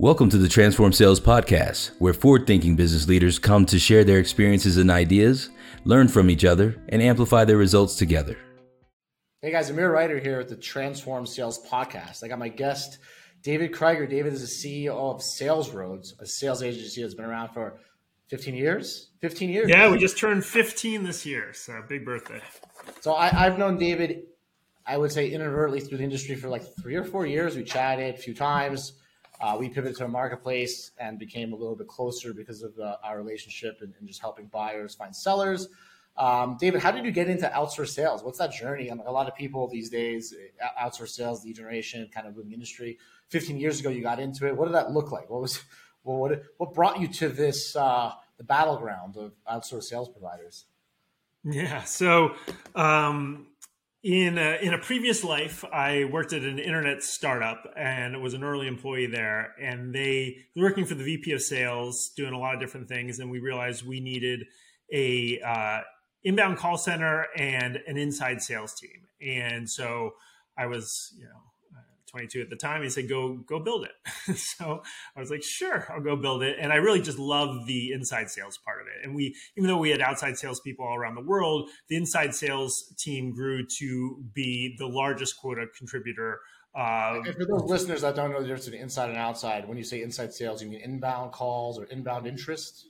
Welcome to the Transform Sales Podcast, where forward thinking business leaders come to share their experiences and ideas, learn from each other, and amplify their results together. Hey guys, Amir Reiter here with the Transform Sales Podcast. I got my guest, David Krieger. David is the CEO of Sales Roads, a sales agency that's been around for 15 years. 15 years. Yeah, we just turned 15 this year, so big birthday. So I, I've known David, I would say inadvertently through the industry for like three or four years. We chatted a few times uh, we pivoted to a marketplace and became a little bit closer because of uh, our relationship and, and, just helping buyers find sellers. Um, David, how did you get into outsource sales? What's that journey? I mean, a lot of people these days uh, outsource sales, lead generation, kind of the industry. 15 years ago, you got into it. What did that look like? What was well, what what brought you to this uh, the battleground of outsource sales providers? Yeah, so um, in a, in a previous life, I worked at an internet startup and was an early employee there. And they were working for the VP of sales, doing a lot of different things. And we realized we needed a uh, inbound call center and an inside sales team. And so I was, you know, 22 at the time. He said, "Go, go build it." so I was like, "Sure, I'll go build it." And I really just love the inside sales part of it. And we, even though we had outside sales people all around the world, the inside sales team grew to be the largest quota contributor. Uh, for those listeners that don't know the difference between inside and outside, when you say inside sales, you mean inbound calls or inbound interest?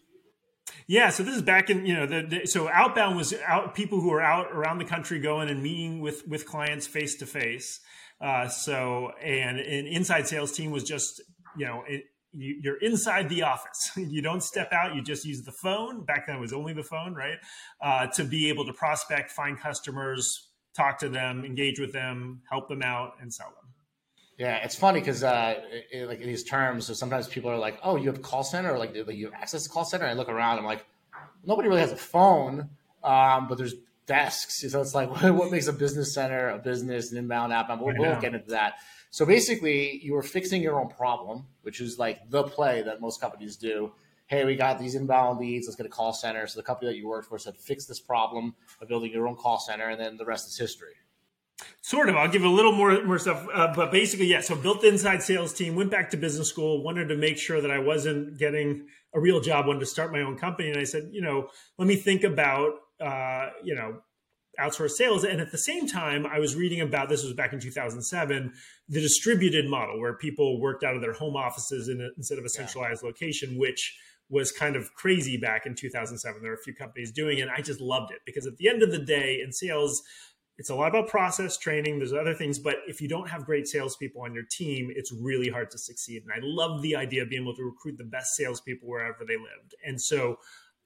Yeah, so this is back in you know the, the, so outbound was out people who are out around the country going and meeting with with clients face to face, so, and an inside sales team was just, you know, it, you, are inside the office. You don't step out. You just use the phone. Back then, it was only the phone, right? Uh, to be able to prospect, find customers, talk to them, engage with them, help them out, and sell them. Yeah, it's funny because uh, like in these terms, so sometimes people are like, "Oh, you have a call center," or like, like you have access to call center. And I look around, I'm like, nobody really has a phone, um, but there's desks. So it's like, what makes a business center a business, an inbound app? We'll, we'll get into that. So basically, you were fixing your own problem, which is like the play that most companies do. Hey, we got these inbound leads. Let's get a call center. So the company that you worked for said, fix this problem by building your own call center, and then the rest is history. Sort of. I'll give a little more more stuff, uh, but basically, yeah. So built the inside sales team, went back to business school, wanted to make sure that I wasn't getting a real job, wanted to start my own company, and I said, you know, let me think about uh, you know, outsource sales. And at the same time, I was reading about this was back in 2007, the distributed model where people worked out of their home offices in a, instead of a centralized yeah. location, which was kind of crazy back in 2007. There were a few companies doing it. And I just loved it because at the end of the day in sales, it's a lot about process training. There's other things, but if you don't have great salespeople on your team, it's really hard to succeed. And I love the idea of being able to recruit the best salespeople wherever they lived. And so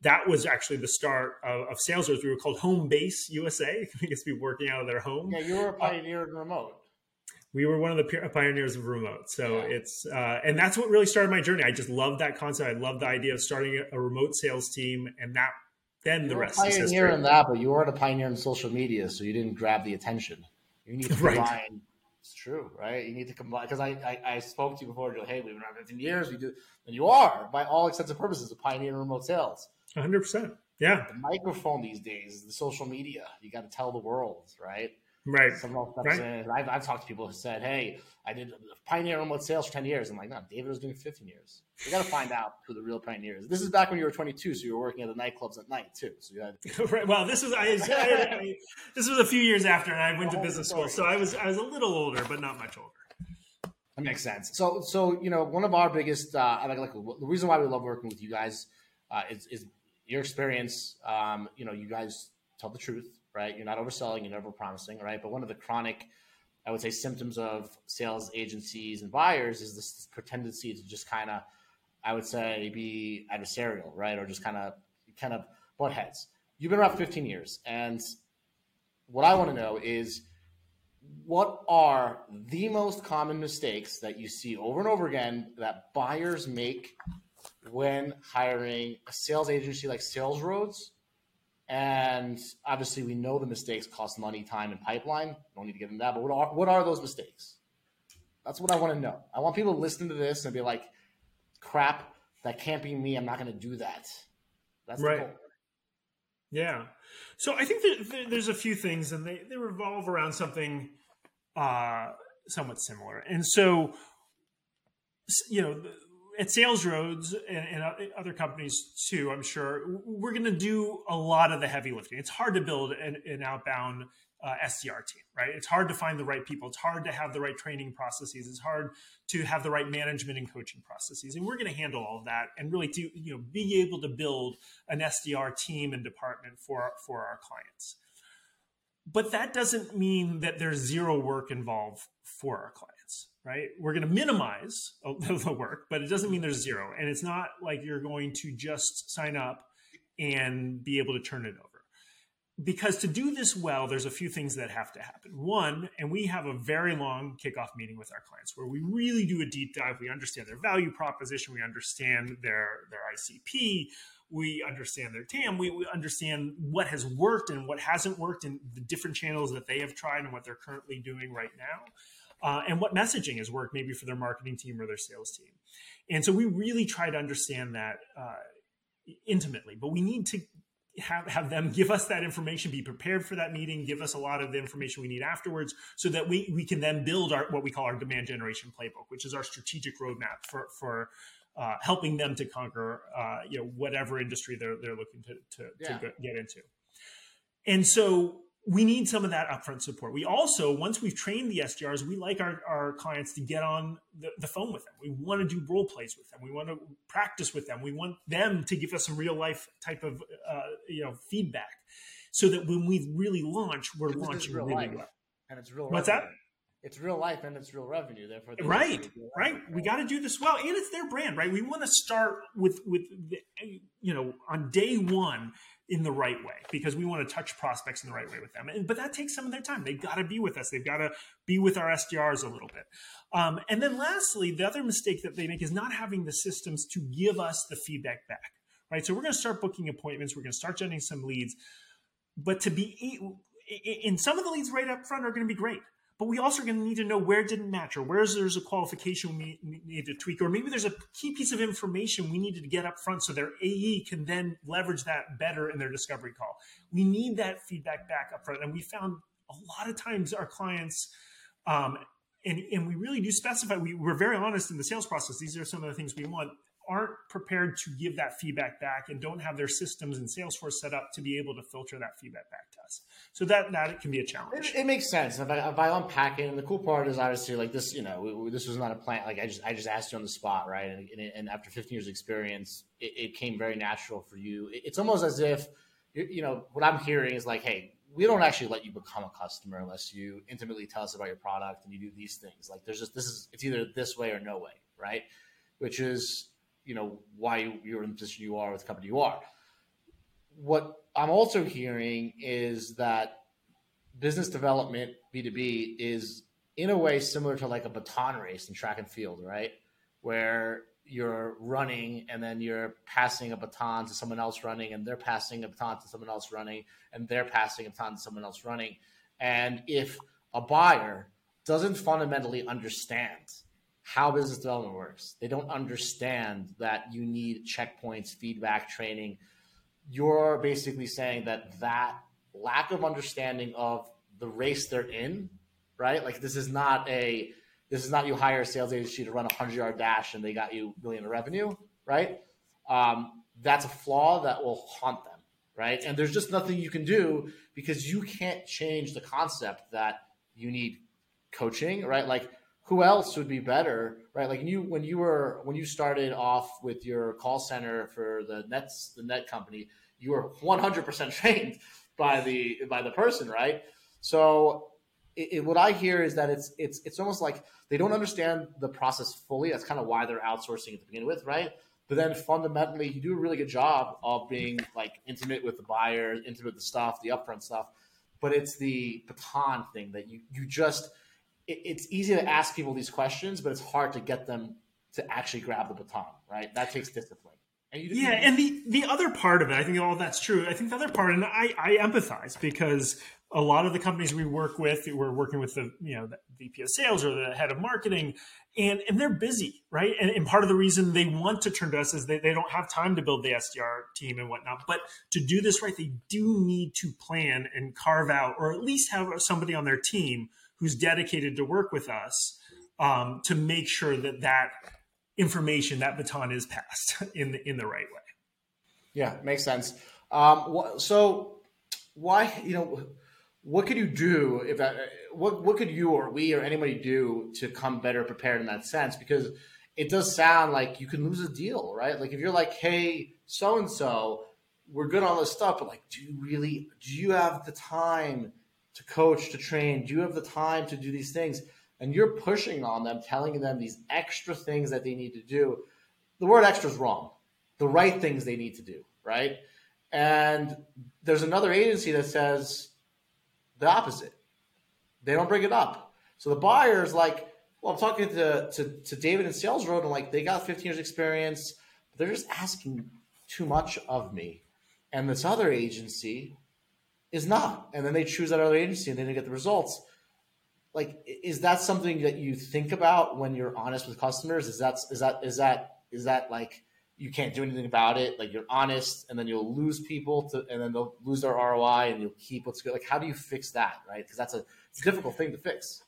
that was actually the start of, of sales. We were called Home Base USA because we were working out of their home. Yeah, you were a pioneer uh, in remote. We were one of the pioneers of remote. So yeah. it's, uh, and that's what really started my journey. I just love that concept. I love the idea of starting a remote sales team and that, then the rest is history. in that, but you weren't a pioneer in social media. So you didn't grab the attention. You need to combine. Right. It's true, right? You need to combine because I, I, I spoke to you before. You're like, hey, we've been around 15 years. We do, and you are, by all extensive purposes, a pioneer in remote sales. 100%. Yeah. The microphone these days, is the social media, you got to tell the world, right? Right. right. I've, I've talked to people who said, hey, I did pioneer remote sales for 10 years. I'm like, no, David was doing 15 years. We got to find out who the real pioneer is. This is back when you were 22, so you were working at the nightclubs at night too. So you had right. Well, this was I, I, I, this was a few years after, and I went to business school, so I was I was a little older, but not much older. That makes sense. So so you know one of our biggest uh, like like the reason why we love working with you guys uh, is is your experience, um, you know, you guys tell the truth, right? You're not overselling, you're never promising, right? But one of the chronic, I would say, symptoms of sales agencies and buyers is this, this tendency to just kind of, I would say, be adversarial, right? Or just kind of, kind of butt heads. You've been around 15 years, and what I want to know is what are the most common mistakes that you see over and over again that buyers make when hiring a sales agency like Sales Roads. And obviously, we know the mistakes cost money, time, and pipeline. Don't need to get into that. But what are, what are those mistakes? That's what I want to know. I want people to listen to this and be like, crap, that can't be me. I'm not going to do that. That's right. Yeah. So I think that there's a few things, and they, they revolve around something uh, somewhat similar. And so, you know, at Sales Roads and, and, other companies too, I'm sure we're going to do a lot of the heavy lifting. It's hard to build an, an outbound uh, SDR team, right? It's hard to find the right people. It's hard to have the right training processes. It's hard to have the right management and coaching processes. And we're going to handle all of that and really to you know be able to build an SDR team and department for for our clients. But that doesn't mean that there's zero work involved for our clients, right? We're going to minimize the work, but it doesn't mean there's zero. And it's not like you're going to just sign up and be able to turn it over because to do this well, there's a few things that have to happen. One, and we have a very long kickoff meeting with our clients where we really do a deep dive. We understand their value proposition, we understand their their ICP, we understand their TAM, we, we understand what has worked and what hasn't worked in the different channels that they have tried and what they're currently doing right now. Uh, and what messaging has worked maybe for their marketing team or their sales team. And so we really try to understand that uh, intimately, but we need to have, have them give us that information, be prepared for that meeting, give us a lot of the information we need afterwards so that we, we can then build our what we call our demand generation playbook, which is our strategic roadmap for, for uh, helping them to conquer uh, you know whatever industry they're, they're looking to, to, yeah. to get into. And so we need some of that upfront support. We also, once we've trained the SDRs, we like our, our clients to get on the, the phone with them. We want to do role plays with them. We want to practice with them. We want them to give us some real life type of uh, you know feedback, so that when we really launch, we're launching really life. well. And it's real. What's revenue. that? It's real life and it's real revenue. Therefore, right, right. We got to do this well, and it's their brand, right? We want to start with with the, you know on day one in the right way because we want to touch prospects in the right way with them. And, but that takes some of their time. They've got to be with us. They've got to be with our SDRs a little bit. Um, and then lastly, the other mistake that they make is not having the systems to give us the feedback back, right? So we're going to start booking appointments. We're going to start generating some leads, but to be in some of the leads right up front are going to be great. But we also are going to need to know where it didn't match or where there's a qualification we need to tweak, or maybe there's a key piece of information we needed to get up front so their AE can then leverage that better in their discovery call. We need that feedback back up front. And we found a lot of times our clients, um, and, and we really do specify, we, we're very honest in the sales process. These are some of the things we want aren't prepared to give that feedback back and don't have their systems and Salesforce set up to be able to filter that feedback back to us. So that that can be a challenge. It, it makes sense if I, if I unpack it. And the cool part is obviously like this. You know, we, we, this was not a plan. Like I just I just asked you on the spot, right? And, and, and after 15 years experience, it, it, came very natural for you. it's almost as if you know what I'm hearing is like, hey. We don't actually let you become a customer unless you intimately tell us about your product and you do these things. Like there's just this is it's either this way or no way, right? Which is you know why you're in the position you are with the company you are. What I'm also hearing is that business development B2B is in a way similar to like a baton race in track and field, right? Where you're running and then you're passing a baton to someone else running and they're passing a baton to someone else running and they're passing a baton to someone else running. And if a buyer doesn't fundamentally understand how business development works. They don't understand that you need checkpoints, feedback, training. You're basically saying that that lack of understanding of the race they're in, right? Like this is not a this is not you hire a sales agency to run a hundred yard dash and they got you million in revenue, right? Um, that's a flaw that will haunt them, right? And there's just nothing you can do because you can't change the concept that you need coaching, right? Like who else would be better, right? Like you when you were when you started off with your call center for the nets the net company, you were 100% trained by the by the person, right? So it, it, what I hear is that it's it's it's almost like they don't understand the process fully. That's kind of why they're outsourcing it to begin with, right? But then fundamentally, you do a really good job of being like intimate with the buyer, intimate with the stuff, the upfront stuff. But it's the baton thing that you you just it, it's easy to ask people these questions, but it's hard to get them to actually grab the baton, right? That takes discipline. And yeah, and the the other part of it, I think all that's true. I think the other part, and I, I empathize because a lot of the companies we work with, we're working with the you know the VP of sales or the head of marketing, and and they're busy, right? And, and part of the reason they want to turn to us is they, they don't have time to build the SDR team and whatnot. But to do this right, they do need to plan and carve out, or at least have somebody on their team who's dedicated to work with us um, to make sure that that information that baton is passed in the, in the right way. Yeah, makes sense. Um, so why, you know, what could you do if that, what, what could you or we or anybody do to come better prepared in that sense? Because it does sound like you can lose a deal, right? Like if you're like, hey, so and so, we're good on this stuff, but like, do you really, do you have the time to coach, to train? Do you have the time to do these things? And you're pushing on them, telling them these extra things that they need to do. The word extra is wrong. The right things they need to do, right? And there's another agency that says the opposite. They don't bring it up. So the buyer is like, well, I'm talking to, to, to David and Sales Road, and like they got 15 years experience, but they're just asking too much of me. And this other agency is not. And then they choose that other agency and they get the results. Like, is that something that you think about when you're honest with customers? Is that is that is that is that like you can't do anything about it? Like you're honest, and then you'll lose people to, and then they'll lose their ROI, and you'll keep what's good. Like, how do you fix that? Right? Because that's a, a difficult thing to fix.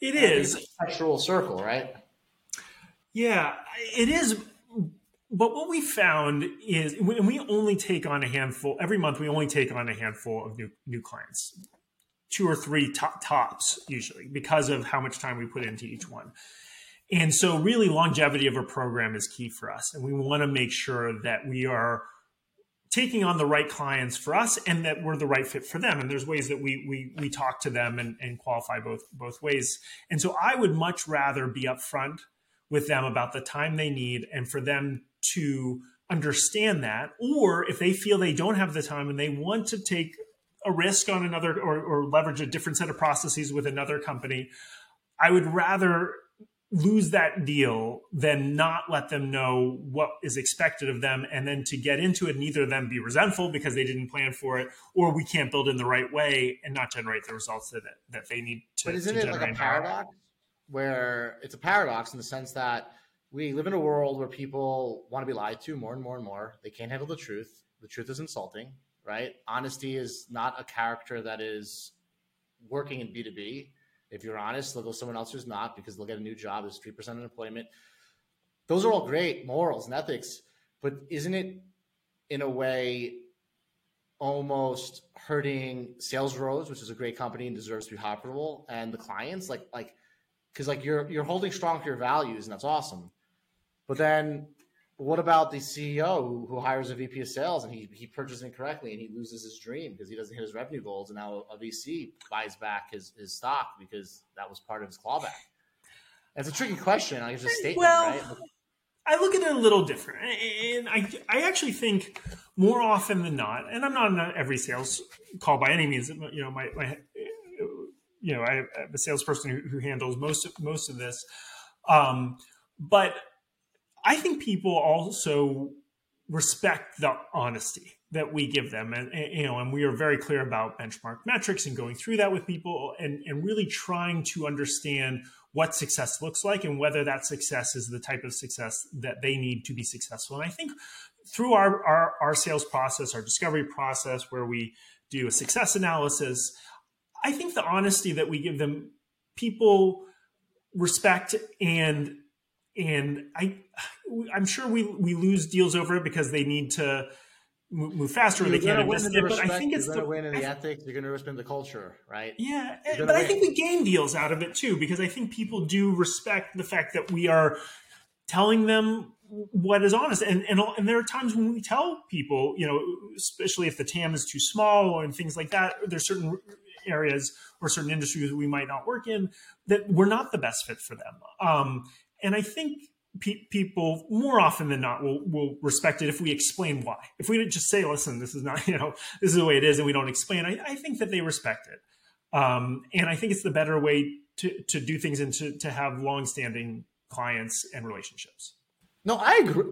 It is a sexual circle, right? Yeah, it is but what we found is we only take on a handful every month we only take on a handful of new new clients. Two or three top, tops usually because of how much time we put into each one. And so really longevity of a program is key for us and we want to make sure that we are taking on the right clients for us and that we're the right fit for them. And there's ways that we we, we talk to them and, and qualify both both ways. And so i would much rather be upfront with them about the time they need and for them to understand that. Or if they feel they don't have the time and they want to take a risk on another or, or leverage a different set of processes with another company, I would rather lose that deal than not let them know what is expected of them and then to get into it neither of them be resentful because they didn't plan for it or we can't build in the right way and not generate the results that, that they need to but isn't to it like a paradox where it's a paradox in the sense that we live in a world where people want to be lied to more and more and more. They can't handle the truth. The truth is insulting, right? Honesty is not a character that is working in B2B. If you're honest, they'll go someone else who's not because they'll get a new job. There's 3% unemployment. Those are all great morals and ethics, but isn't it in a way almost hurting Sales Roads, which is a great company and deserves to be profitable, and the clients? Like, like, because like you're you're holding strong to your values, and that's awesome. But then what about the CEO who, who hires a VP of sales and he, he purchases incorrectly and he loses his dream because he doesn't hit his revenue goals and now a VC buys back his, his stock because that was part of his clawback? That's a tricky question. I just statement, well, right? I look at it a little different, and I I actually think more often than not, and I'm not on every sales call by any means. You know, my, my you know, I have a salesperson who, who handles most of, most of this, um, but I think people also respect the honesty that we give them and, and, you know and we are very clear about benchmark metrics and going through that with people and, and really trying to understand what success looks like and whether that success is the type of success that they need to be successful. And i think through our our, our sales process our discovery process where we do a success analysis i think the honesty that we give them people respect and and I, I'm sure we we lose deals over it because they need to move faster. You're they can't invest in it. But I think it's the win in the ethics. You're going to respect the culture, right? Yeah, but win. I think we gain deals out of it too because I think people do respect the fact that we are telling them what is honest. And and and there are times when we tell people, you know, especially if the TAM is too small and things like that. There's certain areas or certain industries that we might not work in that we're not the best fit for them. Um, and I think pe- people more often than not will will respect it if we explain why. If we just say, "Listen, this is not you know this is the way it is," and we don't explain, I, I think that they respect it. Um, and I think it's the better way to to do things and to to have long standing clients and relationships. No, I agree.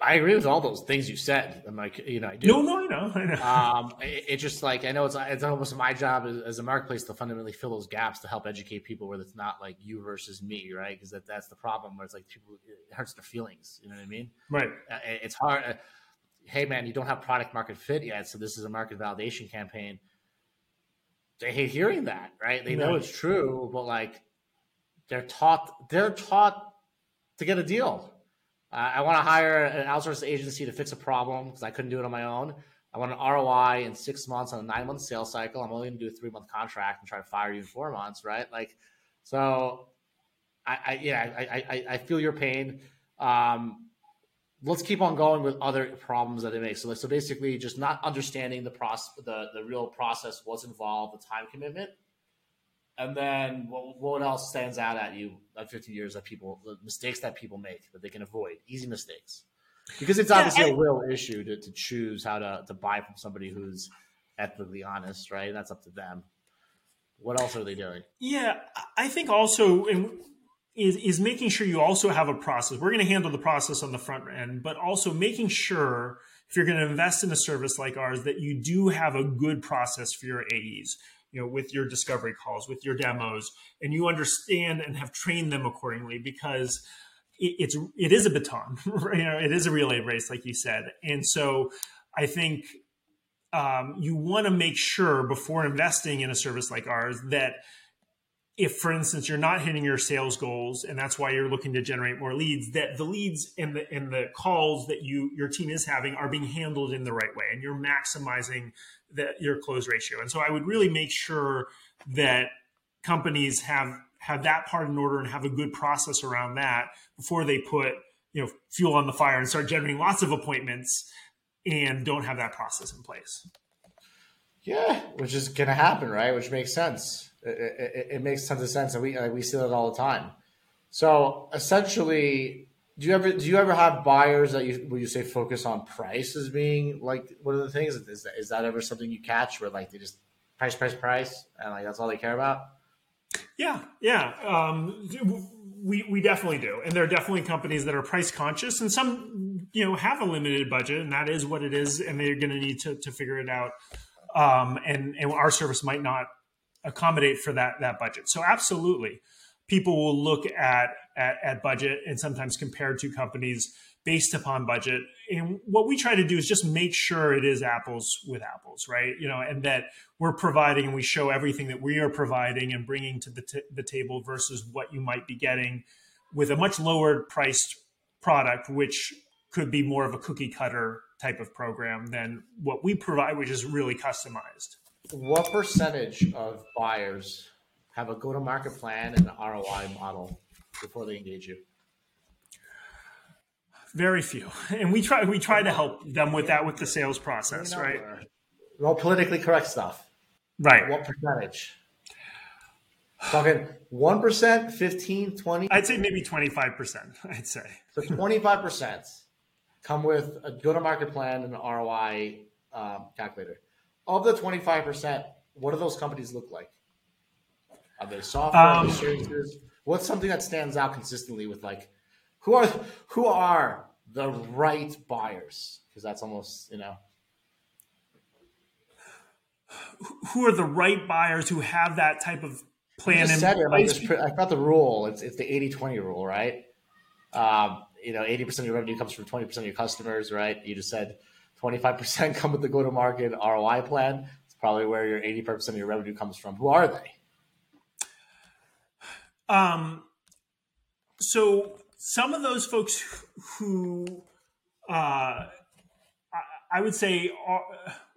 I agree with all those things you said. I'm like, you know, I do. No, no, I know. I know. Um, it, it's just like I know it's it's almost my job as, as, a marketplace to fundamentally fill those gaps to help educate people where it's not like you versus me, right? Because that, that's the problem where it's like people it hurts their feelings. You know what I mean? Right. Uh, it's hard. Uh, hey, man, you don't have product market fit yet, so this is a market validation campaign. They hate hearing that, right? They know it's true, but like they're taught they're taught to get a deal I want to hire an outsourced agency to fix a problem because I couldn't do it on my own. I want an ROI in six months on a nine month sales cycle. I'm only going to do a three month contract and try to fire you in four months, right? Like, so I, I yeah, I, I, I feel your pain. Um, let's keep on going with other problems that they make. So, so basically, just not understanding the process, the the real process was involved, the time commitment, and then what, what else stands out at you at 15 years that people, the mistakes that people make that they can avoid, easy mistakes because it's obviously yeah, I, a real issue to, to choose how to, to buy from somebody who's ethically honest, right? That's up to them. What else are they doing? Yeah, I think also is is making sure you also have a process. We're going to handle the process on the front end, but also making sure if you're going to invest in a service like ours that you do have a good process for your AEs. You know, with your discovery calls, with your demos, and you understand and have trained them accordingly because it, it's it is a baton, you know, it is a relay race, like you said, and so I think um, you want to make sure before investing in a service like ours that if for instance you're not hitting your sales goals and that's why you're looking to generate more leads that the leads and the and the calls that you your team is having are being handled in the right way and you're maximizing the, your close ratio and so i would really make sure that companies have have that part in order and have a good process around that before they put you know fuel on the fire and start generating lots of appointments and don't have that process in place. Yeah, which is going to happen, right? Which makes sense. It, it, it, makes tons of sense, and we like, we see that all the time. So essentially, do you ever do you ever have buyers that you where you say focus on price as being like one of the things? Is that, is that ever something you catch where like they just price, price, price, and like that's all they care about? Yeah, yeah. Um, we we definitely do, and there are definitely companies that are price conscious, and some you know have a limited budget, and that is what it is, and they're going to need to to figure it out. Um, and and our service might not accommodate for that that budget. So absolutely, people will look at at, at budget and sometimes compare to companies based upon budget. And what we try to do is just make sure it is apples with apples, right? You know, and that we're providing and we show everything that we are providing and bringing to the, t- the table versus what you might be getting with a much lower priced product, which could be more of a cookie cutter type of program than what we provide, which is really customized. What percentage of buyers have a go to market plan and an ROI model before they engage you? Very few, and we try we try to help them with that with the sales process, right? Well, politically correct stuff, right? What percentage? Talking one percent, 15, 20? I'd say maybe twenty five percent. I'd say so. Twenty five percent come with a go to market plan and an ROI um, calculator. Of the twenty five percent, what do those companies look like? Are they software? Um, What's something that stands out consistently with like who are who are the right buyers? Because that's almost you know who are the right buyers who have that type of plan in place? Like I thought the rule it's it's the 80-20 rule, right? Um, you know, 80% of your revenue comes from 20% of your customers, right? You just said 25% come with the go to market ROI plan. It's probably where your 80% of your revenue comes from. Who are they? Um, so some of those folks who uh, I, I, would say are,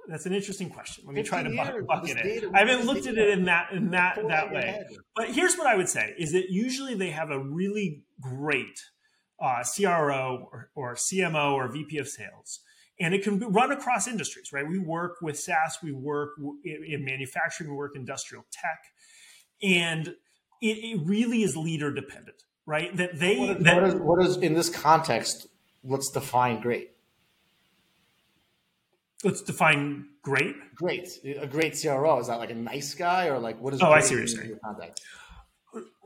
that's an interesting question. Let me try to years, bucket it. I haven't looked at it in that in that that way. But here's what I would say: is that usually they have a really great uh, CRO or, or CMO or VP of sales, and it can run across industries. Right? We work with SaaS, we work in, in manufacturing, we work industrial tech, and it, it really is leader dependent right? That they what is, that, what is, what is in this context? Let's define great. Let's define great. Great, a great CRO is that like a nice guy or like what is? Oh, I see what you're saying.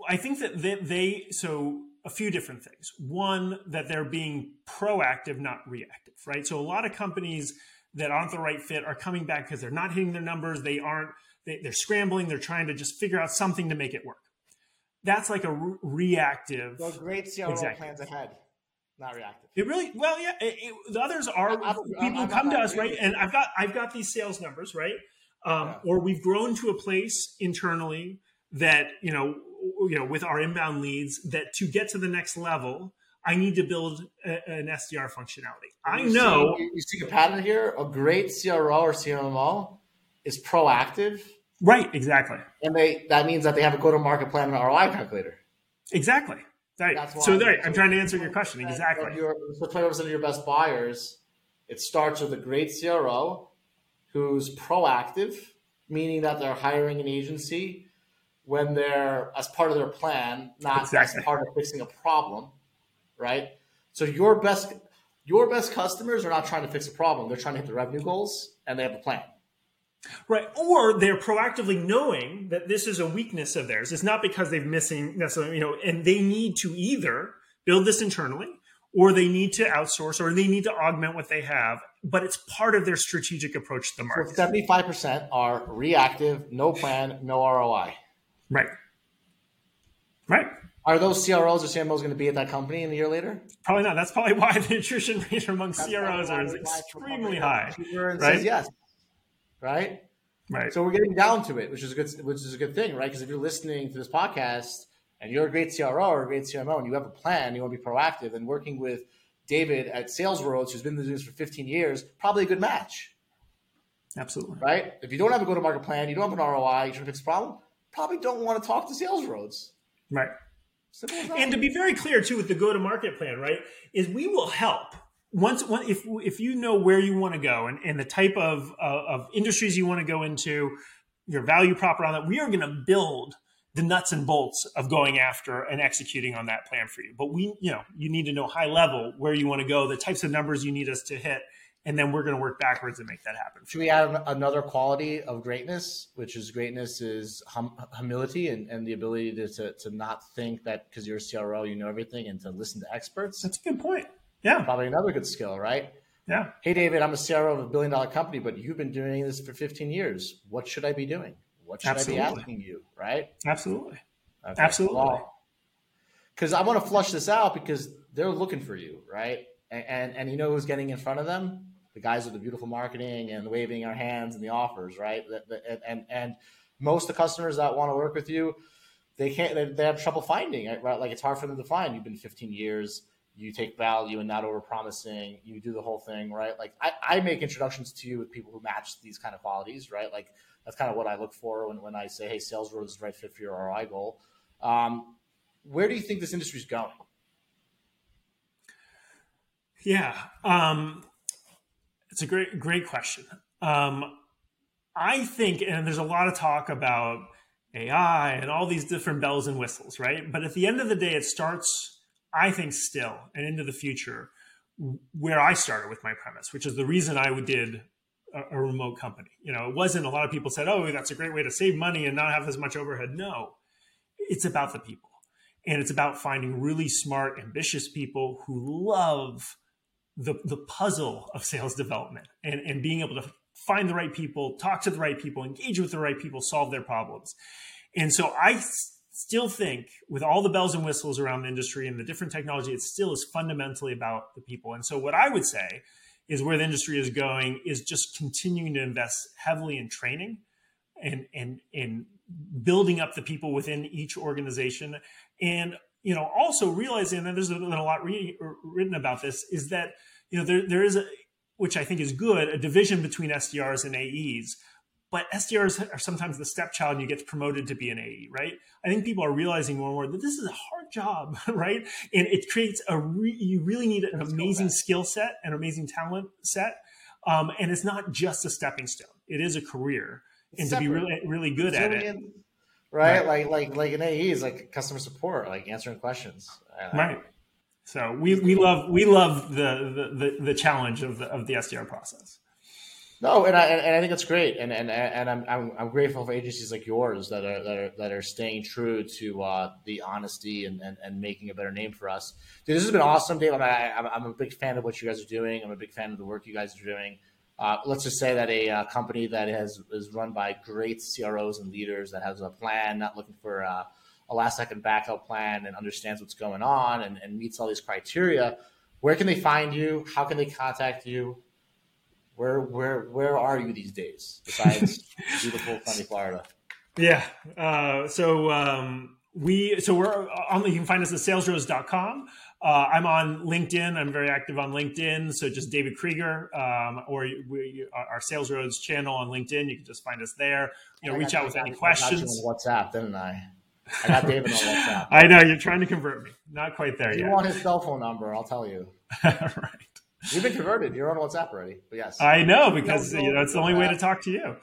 I think that they, they so a few different things. One that they're being proactive, not reactive, right? So a lot of companies that aren't the right fit are coming back because they're not hitting their numbers. They aren't. They, they're scrambling. They're trying to just figure out something to make it work that's like a re- reactive. So great CRO plans ahead, not reactive. It really well, yeah. It, it, the others are I, people I'm, come I'm to us, right? And I've got I've got these sales numbers, right? Um, yeah. Or we've grown to a place internally that you know you know with our inbound leads that to get to the next level, I need to build a, an SDR functionality. I You know. see, you see a pattern here. A great CRO or CMO is proactive, Right, exactly. and they that means that they have a go-to-market plan and an ROI calculator. Exactly. Right. That's why- So right, I'm trying to answer your question. Exactly. Your, so 20% of your best buyers, it starts with a great CRO who's proactive, meaning that they're hiring an agency when they're as part of their plan, not Exactly. as part of fixing a problem, right? So your best your best customers are not trying to fix a problem; they're trying to hit the revenue goals, and they have a plan. Right. Or they're proactively knowing that this is a weakness of theirs. It's not because they've missing necessarily, you know, and they need to either build this internally or they need to outsource or they need to augment what they have, but it's part of their strategic approach to the market. seventy-five percent are reactive, no plan, no ROI. Right. Right. Are those CROs or CMOs going to be at that company in a year later? Probably not. That's probably why the attrition rate among That's CROs is extremely high. right? says yes. Right. Right. So we're getting down to it, which is a good, which is a good thing, right? Because if you're listening to this podcast and you're a great CRO or a great CMO and you have a plan, you want to be proactive, and working with David at Sales Roads, who's been doing this for 15 years, probably a good match, Absolutely. right? If you don't have a go-to-market plan, you don't have an ROI, you're trying to fix a problem, probably don't want to talk to Sales Roads. Right. Simple as that. And to be very clear too, with the go-to-market plan, right, is we will help once, once if if you know where you want to go and, and the type of uh, of industries you want to go into, your value prop around that, we are going to build the nuts and bolts of going after and executing on that plan for you. But we, you know, you need to know high level where you want to go, the types of numbers you need us to hit, and then we're going to work backwards and make that happen. Should we add an- another quality of greatness, which is greatness is hum- humility and, and the ability to, to, to not think that because you're a CRO, you know everything and to listen to experts? That's a good point. Yeah, Probably another good skill, right? yeah, Hey, David, I'm a CRO of a billion dollar company, but you've been doing this for 15 years. What should I be doing? What should I be asking you, right? absolutely. Okay. Absolutely. Because I want to flush this out because they're looking for you, right? And, and and you know who's getting in front of them? The guys with the beautiful marketing and waving our hands and the offers, right? And, and most of the customers that want to work with you, they can't. They, they have trouble finding, right? Like it's hard for them to find. You've been 15 years. You take value and not over promising. You do the whole thing, right? Like I, I make introductions to you with people who match these kind of qualities, right? Like that's kind of what I look for when, when I say, hey, sales road is the right fit for your ROI goal. Um, where do you think this industry is going? Yeah, um, it's a great great question. Um, I think, and there's a lot of talk about AI and all these different bells and whistles, right? But at the end of the day, it starts, I think, still and into the future, where I started with my premise, which is the reason I did a, a remote company. You know, it wasn't a lot of people said, "Oh, that's a great way to save money and not have as much overhead." No, it's about the people, and it's about finding really smart, ambitious people who love the the puzzle of sales development and, and being able to find the right people, talk to the right people, engage with the right people, solve their problems. And so I s- still think with all the bells and whistles around the industry and the different technology, it still is fundamentally about the people. And so what I would say is where the industry is going is just continuing to invest heavily in training and and in building up the people within each organization and you know also realizing that there's been a lot re- written about this is that you know there, there is a which i think is good a division between sdrs and aes but sdrs are sometimes the stepchild and you get promoted to be an ae right? I think people are realizing more and more that this is a hard job right? And it creates a re- you really need an amazing skill set an amazing talent set um, and it's not just a stepping stone. It is a career. And to be really really good at it right? Right. Like like like an AE is like customer support, like answering questions. Right so we, we love we love the, the the challenge of the of the sdr process No, and I and I think it's great, and and and I'm I'm, I'm grateful for agencies like yours that are that are that are staying true to uh, the honesty and, and and making a better name for us. Dude, this has been awesome, Dave. I'm, I, I'm I'm a big fan of what you guys are doing. I'm a big fan of the work you guys are doing. Uh, let's just say that a uh, company that has is run by great CROs and leaders that has a plan, not looking for uh, a last second backup plan, and understands what's going on and, and meets all these criteria. Where can they find you? How can they contact you? Where where where are you these days besides beautiful sunny Florida? Yeah. Uh, so um, we so we're on. You can find us at salesroads.com. Uh, I'm on LinkedIn. I'm very active on LinkedIn. So just David Krieger, um, or we, our Sales Roads channel on LinkedIn. You can just find us there. You know, reach out with any questions. WhatsApp, didn't I? I got David on WhatsApp. I know you're trying to convert me. Not quite there if yet. You want his cell phone number? I'll tell you. right. You've been converted. You're on WhatsApp already. But yes. I know because you know, it's the only way to talk to you.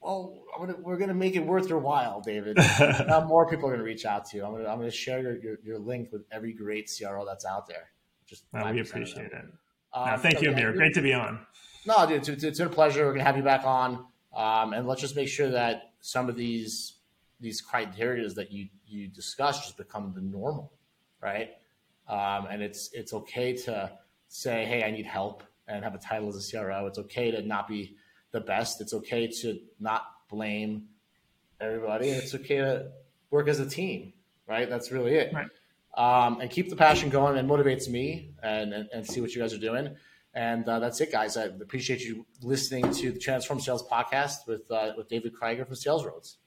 Well, gonna, we're going to make it worth your while, David. now more people are going to reach out to you. I'm going to, I'm going to share your, your, your, link with every great CRO that's out there. Just we appreciate it. Um, no, thank so you, Amir. Great to be on. No, dude, it's, it's, been a pleasure. We're going to have you back on. Um, and let's just make sure that some of these these criteria that you you discuss just become the normal, right? Um, and it's it's okay to say, hey, I need help, and have a title as a CRO. It's okay to not be the best. It's okay to not blame everybody. And it's okay to work as a team, right? That's really it. Right. Um, and keep the passion going and motivates me and, and, and see what you guys are doing. And uh, that's it, guys. I appreciate you listening to the Transform Sales podcast with uh, with David Krieger from Sales Roads.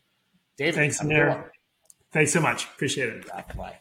David, thanks, Amir. Thanks so much. Appreciate it. Bye.